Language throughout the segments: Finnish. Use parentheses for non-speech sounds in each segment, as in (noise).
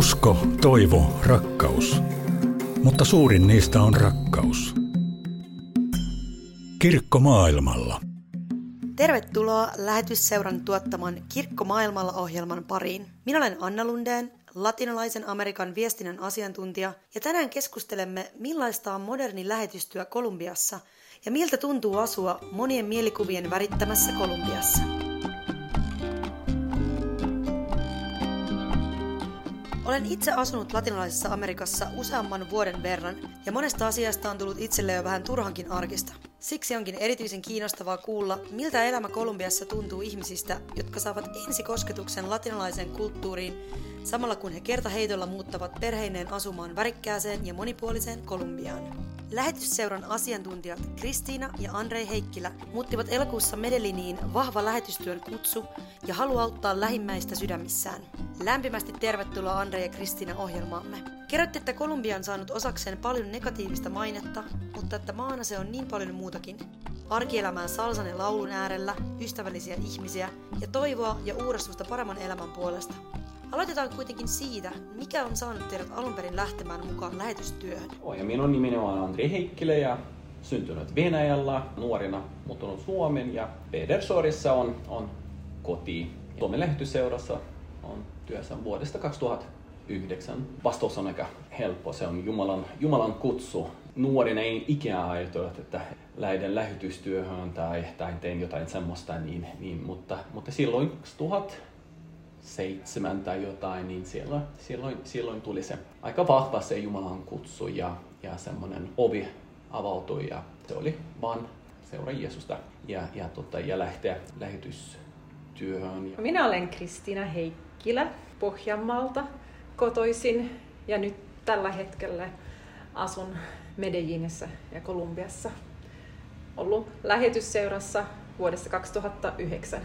Usko, toivo, rakkaus. Mutta suurin niistä on rakkaus. Kirkko maailmalla. Tervetuloa lähetysseuran tuottaman Kirkko maailmalla ohjelman pariin. Minä olen Anna Lundeen, latinalaisen Amerikan viestinnän asiantuntija, ja tänään keskustelemme, millaista on moderni lähetystyö Kolumbiassa ja miltä tuntuu asua monien mielikuvien värittämässä Kolumbiassa. Olen itse asunut latinalaisessa Amerikassa useamman vuoden verran ja monesta asiasta on tullut itselle jo vähän turhankin arkista. Siksi onkin erityisen kiinnostavaa kuulla, miltä elämä Kolumbiassa tuntuu ihmisistä, jotka saavat ensikosketuksen latinalaiseen kulttuuriin samalla kun he kertaheitolla muuttavat perheineen asumaan värikkääseen ja monipuoliseen Kolumbiaan. Lähetysseuran asiantuntijat Kristiina ja Andrei Heikkilä muuttivat elokuussa Medelliniin vahva lähetystyön kutsu ja halu auttaa lähimmäistä sydämissään. Lämpimästi tervetuloa Andrei ja Kristiina ohjelmaamme. Kerrotte, että Kolumbia on saanut osakseen paljon negatiivista mainetta, mutta että maana se on niin paljon muutakin. Arkielämää salsan ja laulun äärellä, ystävällisiä ihmisiä ja toivoa ja uurastusta paremman elämän puolesta. Aloitetaan kuitenkin siitä, mikä on saanut teidät alun perin lähtemään mukaan lähetystyöhön. Ja minun nimeni on Andri Heikkilä ja syntynyt Venäjällä, nuorina muuttunut Suomen ja Pedersorissa on, on koti. Suomen lähetysseurassa on työssä vuodesta 2009. Vastaus on aika helppo, se on Jumalan, Jumalan kutsu. Nuorina ei ikään ajatella, että lähden lähetystyöhön tai, tai tein jotain semmoista, niin, niin, mutta, mutta silloin 2000 seitsemän tai jotain, niin silloin, silloin, silloin tuli se aika vahva se Jumalan kutsu ja, ja semmoinen ovi avautui ja se oli vaan seuraa Jeesusta ja, ja, tota, ja lähteä lähetystyöhön. Minä olen Kristiina Heikkilä Pohjanmaalta kotoisin ja nyt tällä hetkellä asun Medellinissä ja Kolumbiassa. Ollut lähetysseurassa vuodesta 2009.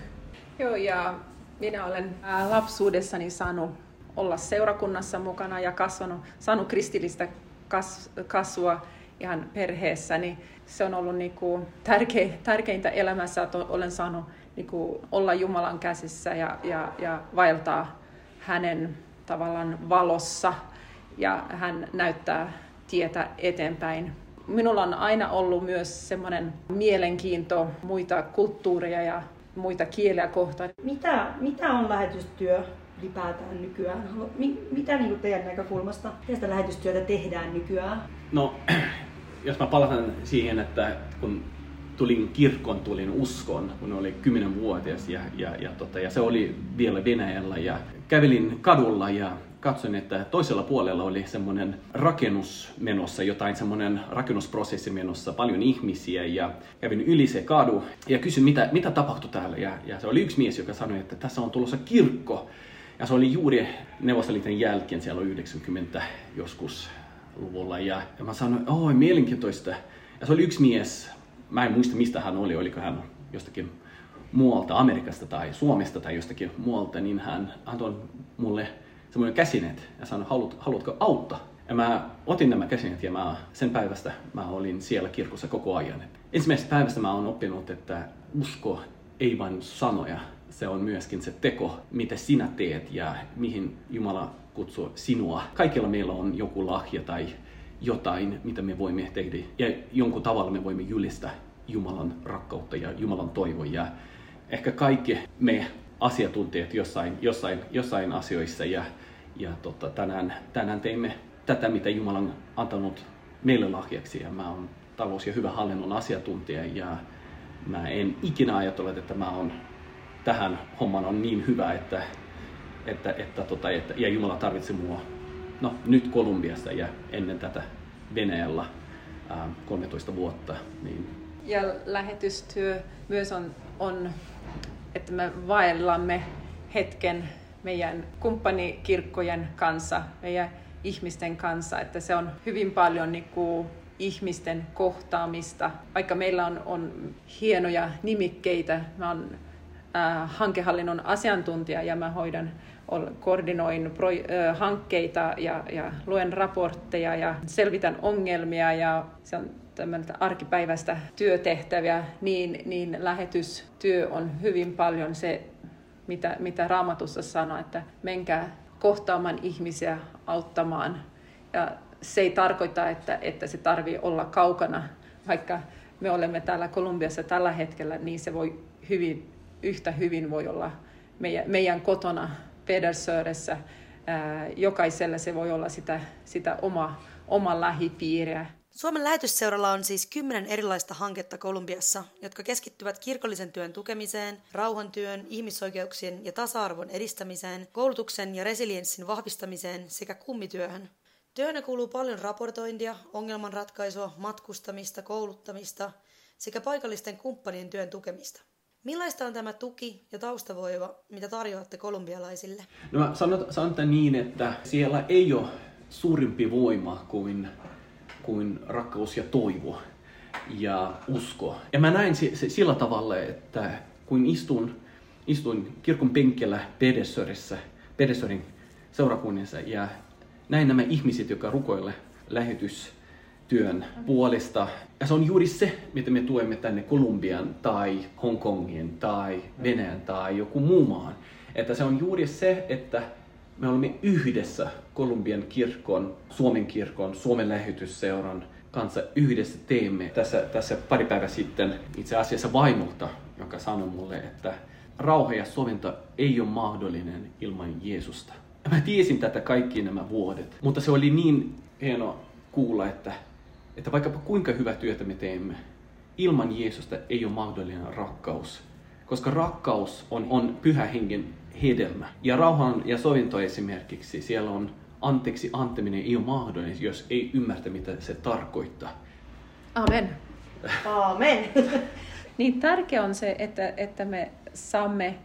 Joo, ja minä olen lapsuudessani saanut olla seurakunnassa mukana ja kasvanut, saanut kristillistä kas, kasvua ihan perheessäni. Se on ollut niin kuin tärke, tärkeintä elämässä, että olen saanut niin kuin olla Jumalan käsissä ja, ja, ja vaeltaa hänen tavallaan valossa ja hän näyttää tietä eteenpäin. Minulla on aina ollut myös semmoinen mielenkiinto muita kulttuureja ja muita kieliä kohtaan. Mitä, mitä on lähetystyö ylipäätään nykyään? Mitä niin teidän näkökulmasta tästä lähetystyötä tehdään nykyään? No, (clears throat) jos mä palataan siihen, että kun tulin kirkon, tulin uskon, kun oli 10-vuotias ja, ja, ja, tota, ja se oli vielä Venäjällä ja kävelin kadulla ja katsoin, että toisella puolella oli semmoinen rakennus menossa, jotain semmoinen rakennusprosessi menossa, paljon ihmisiä ja kävin yli se kadu ja kysyin, mitä, mitä tapahtui täällä. Ja, ja se oli yksi mies, joka sanoi, että tässä on tulossa kirkko. Ja se oli juuri Neuvostoliiton jälkeen, siellä oli 90 joskus luvulla. Ja, ja mä sanoin, oi mielenkiintoista. Ja se oli yksi mies, mä en muista mistä hän oli, oliko hän jostakin muualta, Amerikasta tai Suomesta tai jostakin muualta, niin hän antoi mulle semmoinen käsinet ja sanoi, Haluat, haluatko auttaa? Ja mä otin nämä käsinet ja mä, sen päivästä mä olin siellä kirkossa koko ajan. Ensimmäisestä päivästä mä oon oppinut, että usko ei vain sanoja, se on myöskin se teko, mitä sinä teet ja mihin Jumala kutsuu sinua. Kaikilla meillä on joku lahja tai jotain, mitä me voimme tehdä. Ja jonkun tavalla me voimme julista Jumalan rakkautta ja Jumalan toivoa. Ja ehkä kaikki me asiantuntijat jossain, jossain, jossain asioissa ja ja tota, tänään, tänään teimme tätä, mitä Jumala on antanut meille lahjaksi. Ja mä oon talous- ja hyvä hallinnon asiantuntija ja mä en ikinä ajatella, että mä oon tähän homman on niin hyvä, että, että, että, tota, että ja Jumala tarvitsee mua no, nyt Kolumbiassa ja ennen tätä Venäjällä ää, 13 vuotta. Niin. Ja lähetystyö myös on, on, että me vaellamme hetken meidän kumppanikirkkojen kanssa, meidän ihmisten kanssa, että se on hyvin paljon niin kuin ihmisten kohtaamista. Vaikka meillä on, on hienoja nimikkeitä, mä olen äh, hankehallinnon asiantuntija ja mä hoidan koordinoin pro, äh, hankkeita ja, ja luen raportteja ja selvitän ongelmia ja se on arkipäiväistä työtehtäviä, niin, niin lähetystyö on hyvin paljon se mitä, mitä Raamatussa sanoo, että menkää kohtaamaan ihmisiä, auttamaan. Ja se ei tarkoita, että, että se tarvii olla kaukana, vaikka me olemme täällä Kolumbiassa tällä hetkellä, niin se voi hyvin, yhtä hyvin voi olla meidän, meidän kotona Pedersöressä. Jokaisella se voi olla sitä, sitä oma, oma lähipiiriä. Suomen lähetysseuralla on siis kymmenen erilaista hanketta Kolumbiassa, jotka keskittyvät kirkollisen työn tukemiseen, rauhantyön, ihmisoikeuksien ja tasa-arvon edistämiseen, koulutuksen ja resilienssin vahvistamiseen sekä kummityöhön. Työnä kuuluu paljon raportointia, ongelmanratkaisua, matkustamista, kouluttamista sekä paikallisten kumppanien työn tukemista. Millaista on tämä tuki ja taustavoiva, mitä tarjoatte kolumbialaisille? No mä sanon, sanon niin, että siellä ei ole suurimpi voima kuin kuin rakkaus ja toivo ja usko. Ja mä näin se, se, sillä tavalla, että kun istun, istuin kirkon penkillä Pedesörissä, Pedesörin seurakunnassa ja näin nämä ihmiset, jotka rukoille lähetystyön puolesta. Ja se on juuri se, mitä me tuemme tänne Kolumbian tai Hongkongin tai Venäjän tai joku muu maan. Että se on juuri se, että me olemme yhdessä Kolumbian kirkon, Suomen kirkon, Suomen lähetysseuran kanssa yhdessä teemme. Tässä, tässä pari päivää sitten itse asiassa vaimolta, joka sanoi mulle, että rauha ja sovinto ei ole mahdollinen ilman Jeesusta. Mä tiesin tätä kaikki nämä vuodet, mutta se oli niin hieno kuulla, että, että vaikka kuinka hyvä työtä me teemme, ilman Jeesusta ei ole mahdollinen rakkaus. Koska rakkaus on, on pyhä hengen hedelmä. Ja rauhan ja sovinto esimerkiksi, siellä on anteeksi antaminen ei ole mahdollinen, jos ei ymmärtä, mitä se tarkoittaa. Amen. Amen. (laughs) niin tärkeää on se, että, että me saamme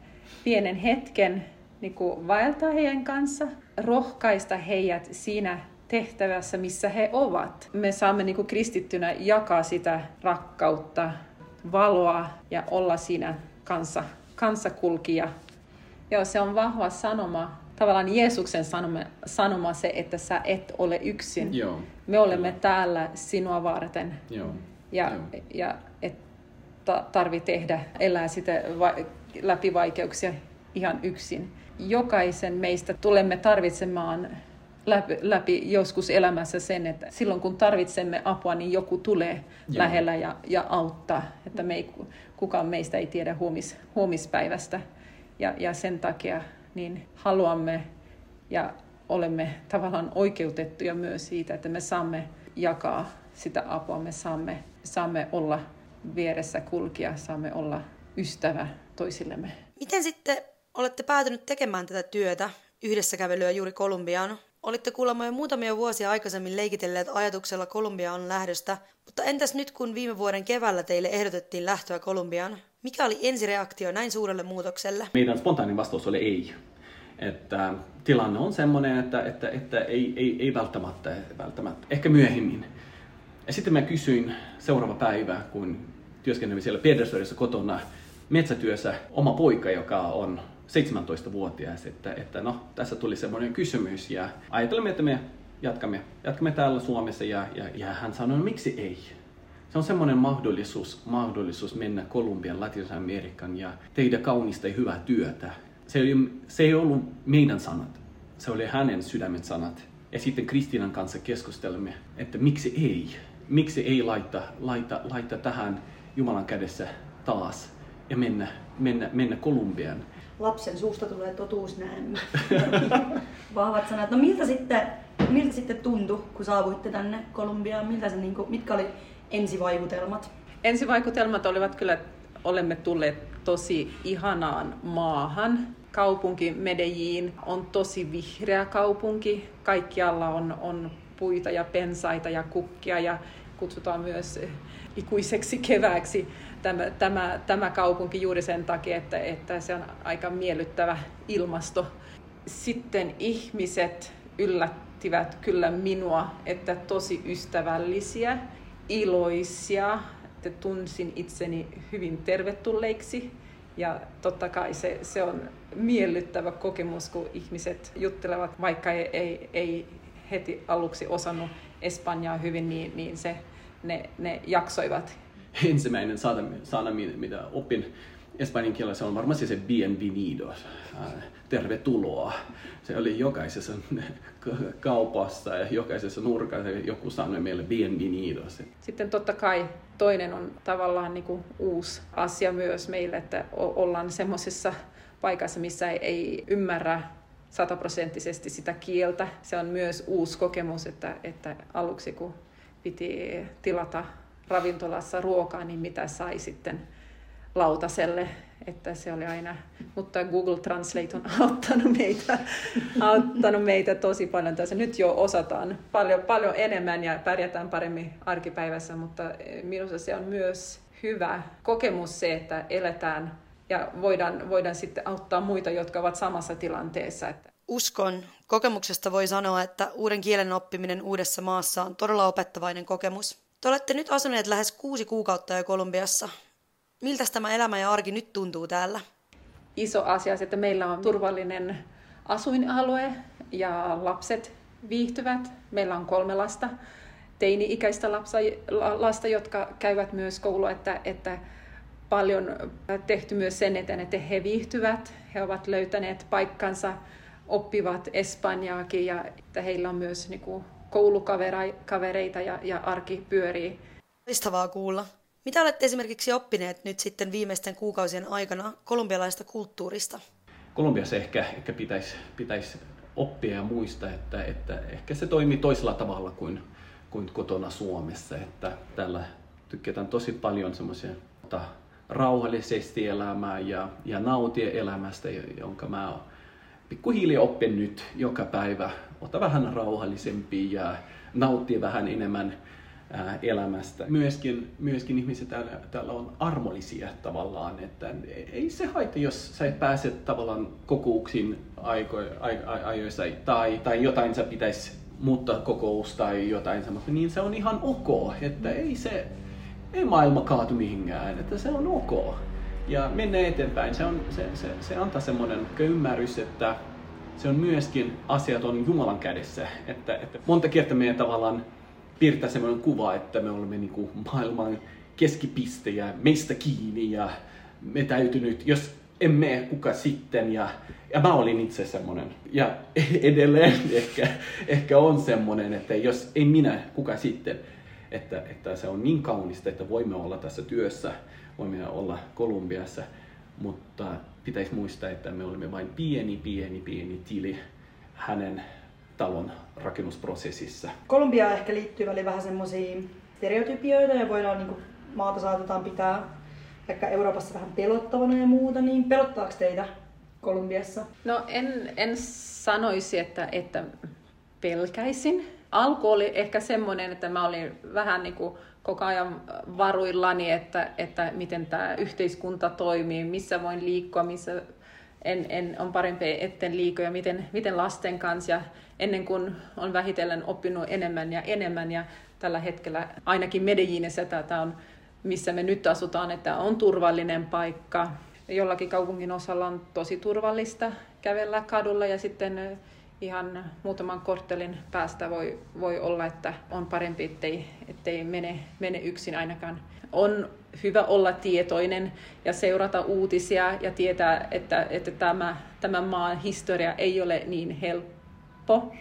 pienen hetken niin vaeltaa heidän kanssa, rohkaista heidät siinä tehtävässä, missä he ovat. Me saamme niin kristittynä jakaa sitä rakkautta, valoa ja olla siinä kanssa, kanssakulkija Joo, se on vahva sanoma, tavallaan Jeesuksen sanoma, sanoma se, että sä et ole yksin. Joo. Me olemme Joo. täällä sinua varten. Joo. Ja, Joo. ja et tarvi tehdä, elää sitä va- läpi vaikeuksia ihan yksin. Jokaisen meistä tulemme tarvitsemaan läpi, läpi joskus elämässä sen, että silloin kun tarvitsemme apua, niin joku tulee Joo. lähellä ja, ja auttaa. Että me ei, kukaan meistä ei tiedä huomis, huomispäivästä. Ja, ja sen takia niin haluamme ja olemme tavallaan oikeutettuja myös siitä, että me saamme jakaa sitä apua, me saamme, saamme olla vieressä kulkia, saamme olla ystävä toisillemme. Miten sitten olette päätynyt tekemään tätä työtä yhdessä kävelyä juuri Kolumbiaan? Olitte kuulemma jo muutamia vuosia aikaisemmin leikitelleet ajatuksella Kolumbiaan lähdöstä, mutta entäs nyt kun viime vuoden keväällä teille ehdotettiin lähtöä Kolumbiaan? Mikä oli ensireaktio näin suurelle muutokselle? Meidän spontaani vastaus oli ei. Että tilanne on sellainen, että, että, että ei, ei, ei välttämättä, välttämättä, ehkä myöhemmin. Ja sitten mä kysyin seuraava päivä, kun työskennelin siellä Pedersörissä kotona metsätyössä, oma poika, joka on 17-vuotias, että, että no, tässä tuli semmoinen kysymys ja ajattelimme, että me jatkamme, jatkamme täällä Suomessa ja, ja, ja hän sanoi, no, miksi ei? Se on semmoinen mahdollisuus, mahdollisuus mennä Kolumbian, Latinalais-Amerikan ja tehdä kaunista ja hyvää työtä. Se ei, se ei ollut meidän sanat, se oli hänen sydämen sanat. Ja sitten Kristinan kanssa keskustelemme, että miksi ei? Miksi ei laita, laita, laita tähän Jumalan kädessä taas ja mennä, mennä, mennä Kolumbian? Lapsen suusta tulee totuus näin. (laughs) Vahvat sanat. No miltä sitten, miltä sitten tuntui, kun saavuitte tänne Kolumbiaan? Miltä se, niin kuin, mitkä oli ensivaikutelmat? Ensivaikutelmat olivat kyllä, olemme tulleet tosi ihanaan maahan. Kaupunki Medellin on tosi vihreä kaupunki. Kaikkialla on, on puita ja pensaita ja kukkia ja kutsutaan myös ikuiseksi kevääksi tämä, tämä, tämä kaupunki juuri sen takia, että, että se on aika miellyttävä ilmasto. Sitten ihmiset yllättivät kyllä minua, että tosi ystävällisiä iloisia, että tunsin itseni hyvin tervetulleiksi. Ja totta kai se, se on miellyttävä kokemus, kun ihmiset juttelevat, vaikka ei, ei, ei heti aluksi osannut Espanjaa hyvin, niin, niin se, ne, ne jaksoivat. Ensimmäinen sana, sana mitä opin espanjan kielellä se on varmasti se bienvenido, tervetuloa. Se oli jokaisessa (laughs) kaupassa ja jokaisessa nurkassa joku sanoi meille bienvenido. Sitten totta kai toinen on tavallaan niin kuin uusi asia myös meille, että ollaan semmoisessa paikassa, missä ei ymmärrä sataprosenttisesti sitä kieltä. Se on myös uusi kokemus, että, että aluksi kun piti tilata ravintolassa ruokaa, niin mitä sai sitten lautaselle, että se oli aina, mutta Google Translate on (laughs) auttanut meitä, auttanut meitä tosi paljon tässä. Nyt jo osataan paljon, paljon enemmän ja pärjätään paremmin arkipäivässä, mutta minusta se on myös hyvä kokemus se, että eletään ja voidaan, voidaan sitten auttaa muita, jotka ovat samassa tilanteessa. Uskon. Kokemuksesta voi sanoa, että uuden kielen oppiminen uudessa maassa on todella opettavainen kokemus. Te olette nyt asuneet lähes kuusi kuukautta jo Kolumbiassa. Miltä tämä elämä ja arki nyt tuntuu täällä? Iso asia että meillä on turvallinen asuinalue ja lapset viihtyvät. Meillä on kolme lasta, teini-ikäistä lasta, jotka käyvät myös koulua, että, että paljon tehty myös sen eteen, että he viihtyvät. He ovat löytäneet paikkansa, oppivat espanjaakin ja että heillä on myös niin kuin, koulukavereita ja, ja arki pyörii. Loistavaa kuulla. Mitä olette esimerkiksi oppineet nyt sitten viimeisten kuukausien aikana kolumbialaista kulttuurista? Kolumbiassa ehkä, ehkä pitäisi, pitäisi oppia ja muistaa, että, että ehkä se toimii toisella tavalla kuin, kuin kotona Suomessa. Että täällä tykkäätään tosi paljon semmoisia rauhallisesti elämää ja, ja nautia elämästä, jonka mä pikkuhiljaa oppin nyt joka päivä. Ota vähän rauhallisempi ja nauttia vähän enemmän elämästä. Myöskin, myöskin ihmiset täällä, täällä on armollisia tavallaan, että ei se haita, jos sä et pääse tavallaan kokouksiin aiko, ajoissa tai, tai jotain sä pitäisi muuttaa kokous tai jotain semmoista, niin se on ihan ok, että ei se, ei maailma kaatu mihinkään, että se on ok. Ja mennä eteenpäin, se, on, se, se, se antaa semmoinen ymmärrys, että se on myöskin asiat on Jumalan kädessä. Että, että monta kertaa meidän tavallaan piirtää semmoinen kuva, että me olemme niin kuin maailman keskipiste ja meistä kiinni ja me täytyy nyt, jos emme kuka sitten. Ja, ja mä olin itse semmoinen. Ja (laughs) edelleen ehkä, ehkä on semmoinen, että jos ei minä, kuka sitten. Että, että se on niin kaunista, että voimme olla tässä työssä, voimme olla Kolumbiassa, mutta pitäisi muistaa, että me olemme vain pieni, pieni, pieni tili hänen talon rakennusprosessissa. Kolumbia ehkä liittyy väliin vähän semmoisia stereotypioita ja voidaan niin kuin, maata saatetaan pitää ehkä Euroopassa vähän pelottavana ja muuta, niin pelottaako teitä Kolumbiassa? No en, en sanoisi, että, että pelkäisin. Alku oli ehkä semmoinen, että mä olin vähän niin kuin koko ajan varuillani, että, että miten tämä yhteiskunta toimii, missä voin liikkua, missä en, en on parempi etten liikoja, miten, miten lasten kanssa. Ja ennen kuin on vähitellen oppinut enemmän ja enemmän ja tällä hetkellä ainakin Medellinissä tämä on, missä me nyt asutaan, että on turvallinen paikka. Jollakin kaupungin osalla on tosi turvallista kävellä kadulla ja sitten ihan muutaman korttelin päästä voi, voi olla, että on parempi, ettei, ettei mene, mene yksin ainakaan. On hyvä olla tietoinen ja seurata uutisia ja tietää, että, että tämä, tämä maan historia ei ole niin helppo.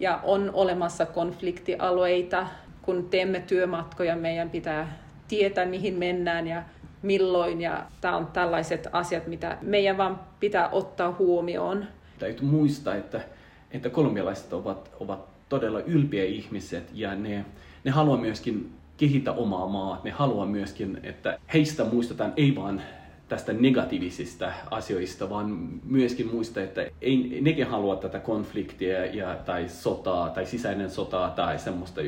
Ja on olemassa konfliktialueita. Kun teemme työmatkoja, meidän pitää tietää, mihin mennään ja milloin. Ja tämä on tällaiset asiat, mitä meidän vaan pitää ottaa huomioon. Täytyy muistaa, että että kolumbialaiset ovat, ovat todella ylpeä ihmiset ja ne, ne haluaa myöskin kehittää omaa maa. Ne haluaa myöskin, että heistä muistetaan ei vain tästä negatiivisista asioista, vaan myöskin muista, että ei, nekin haluaa tätä konfliktia ja, tai sotaa tai sisäinen sotaa tai semmoista,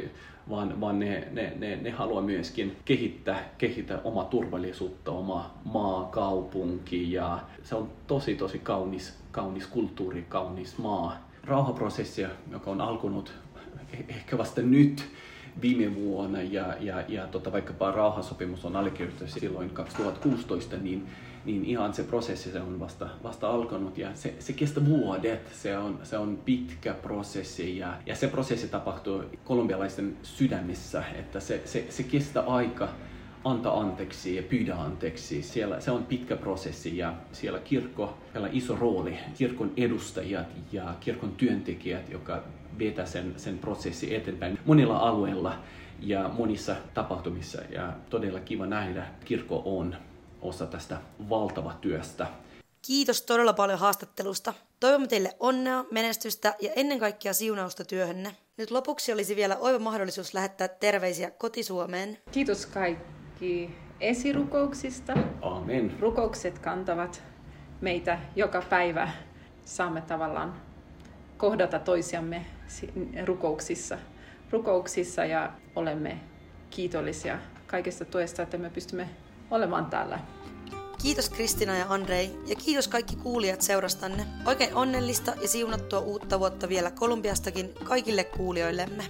vaan, vaan ne, ne, ne, ne haluaa myöskin kehittää, kehittää omaa turvallisuutta, oma maa, kaupunki ja se on tosi tosi kaunis, kaunis kulttuuri, kaunis maa rauhaprosessia, joka on alkanut ehkä vasta nyt viime vuonna ja, ja, ja tota, vaikkapa rauhansopimus on allekirjoitettu silloin 2016, niin, niin ihan se prosessi se on vasta, vasta alkanut ja se, se kestää vuodet, se on, se on pitkä prosessi ja, ja se prosessi tapahtuu kolumbialaisten sydämissä, että se, se, se kestää aika, anta anteeksi ja pyydä anteeksi. Siellä, se on pitkä prosessi ja siellä kirkko, on iso rooli. Kirkon edustajat ja kirkon työntekijät, jotka vetää sen, sen prosessi eteenpäin monilla alueilla ja monissa tapahtumissa. Ja todella kiva nähdä, kirkko on osa tästä valtava työstä. Kiitos todella paljon haastattelusta. Toivomme teille onnea, menestystä ja ennen kaikkea siunausta työhönne. Nyt lopuksi olisi vielä oiva mahdollisuus lähettää terveisiä kotisuomeen. Kiitos kaikki esirukouksista. Amen. Rukoukset kantavat meitä joka päivä. Saamme tavallaan kohdata toisiamme rukouksissa, rukouksissa ja olemme kiitollisia kaikesta tuesta, että me pystymme olemaan täällä. Kiitos Kristina ja Andrei ja kiitos kaikki kuulijat seurastanne. Oikein onnellista ja siunattua uutta vuotta vielä Kolumbiastakin kaikille kuulijoillemme.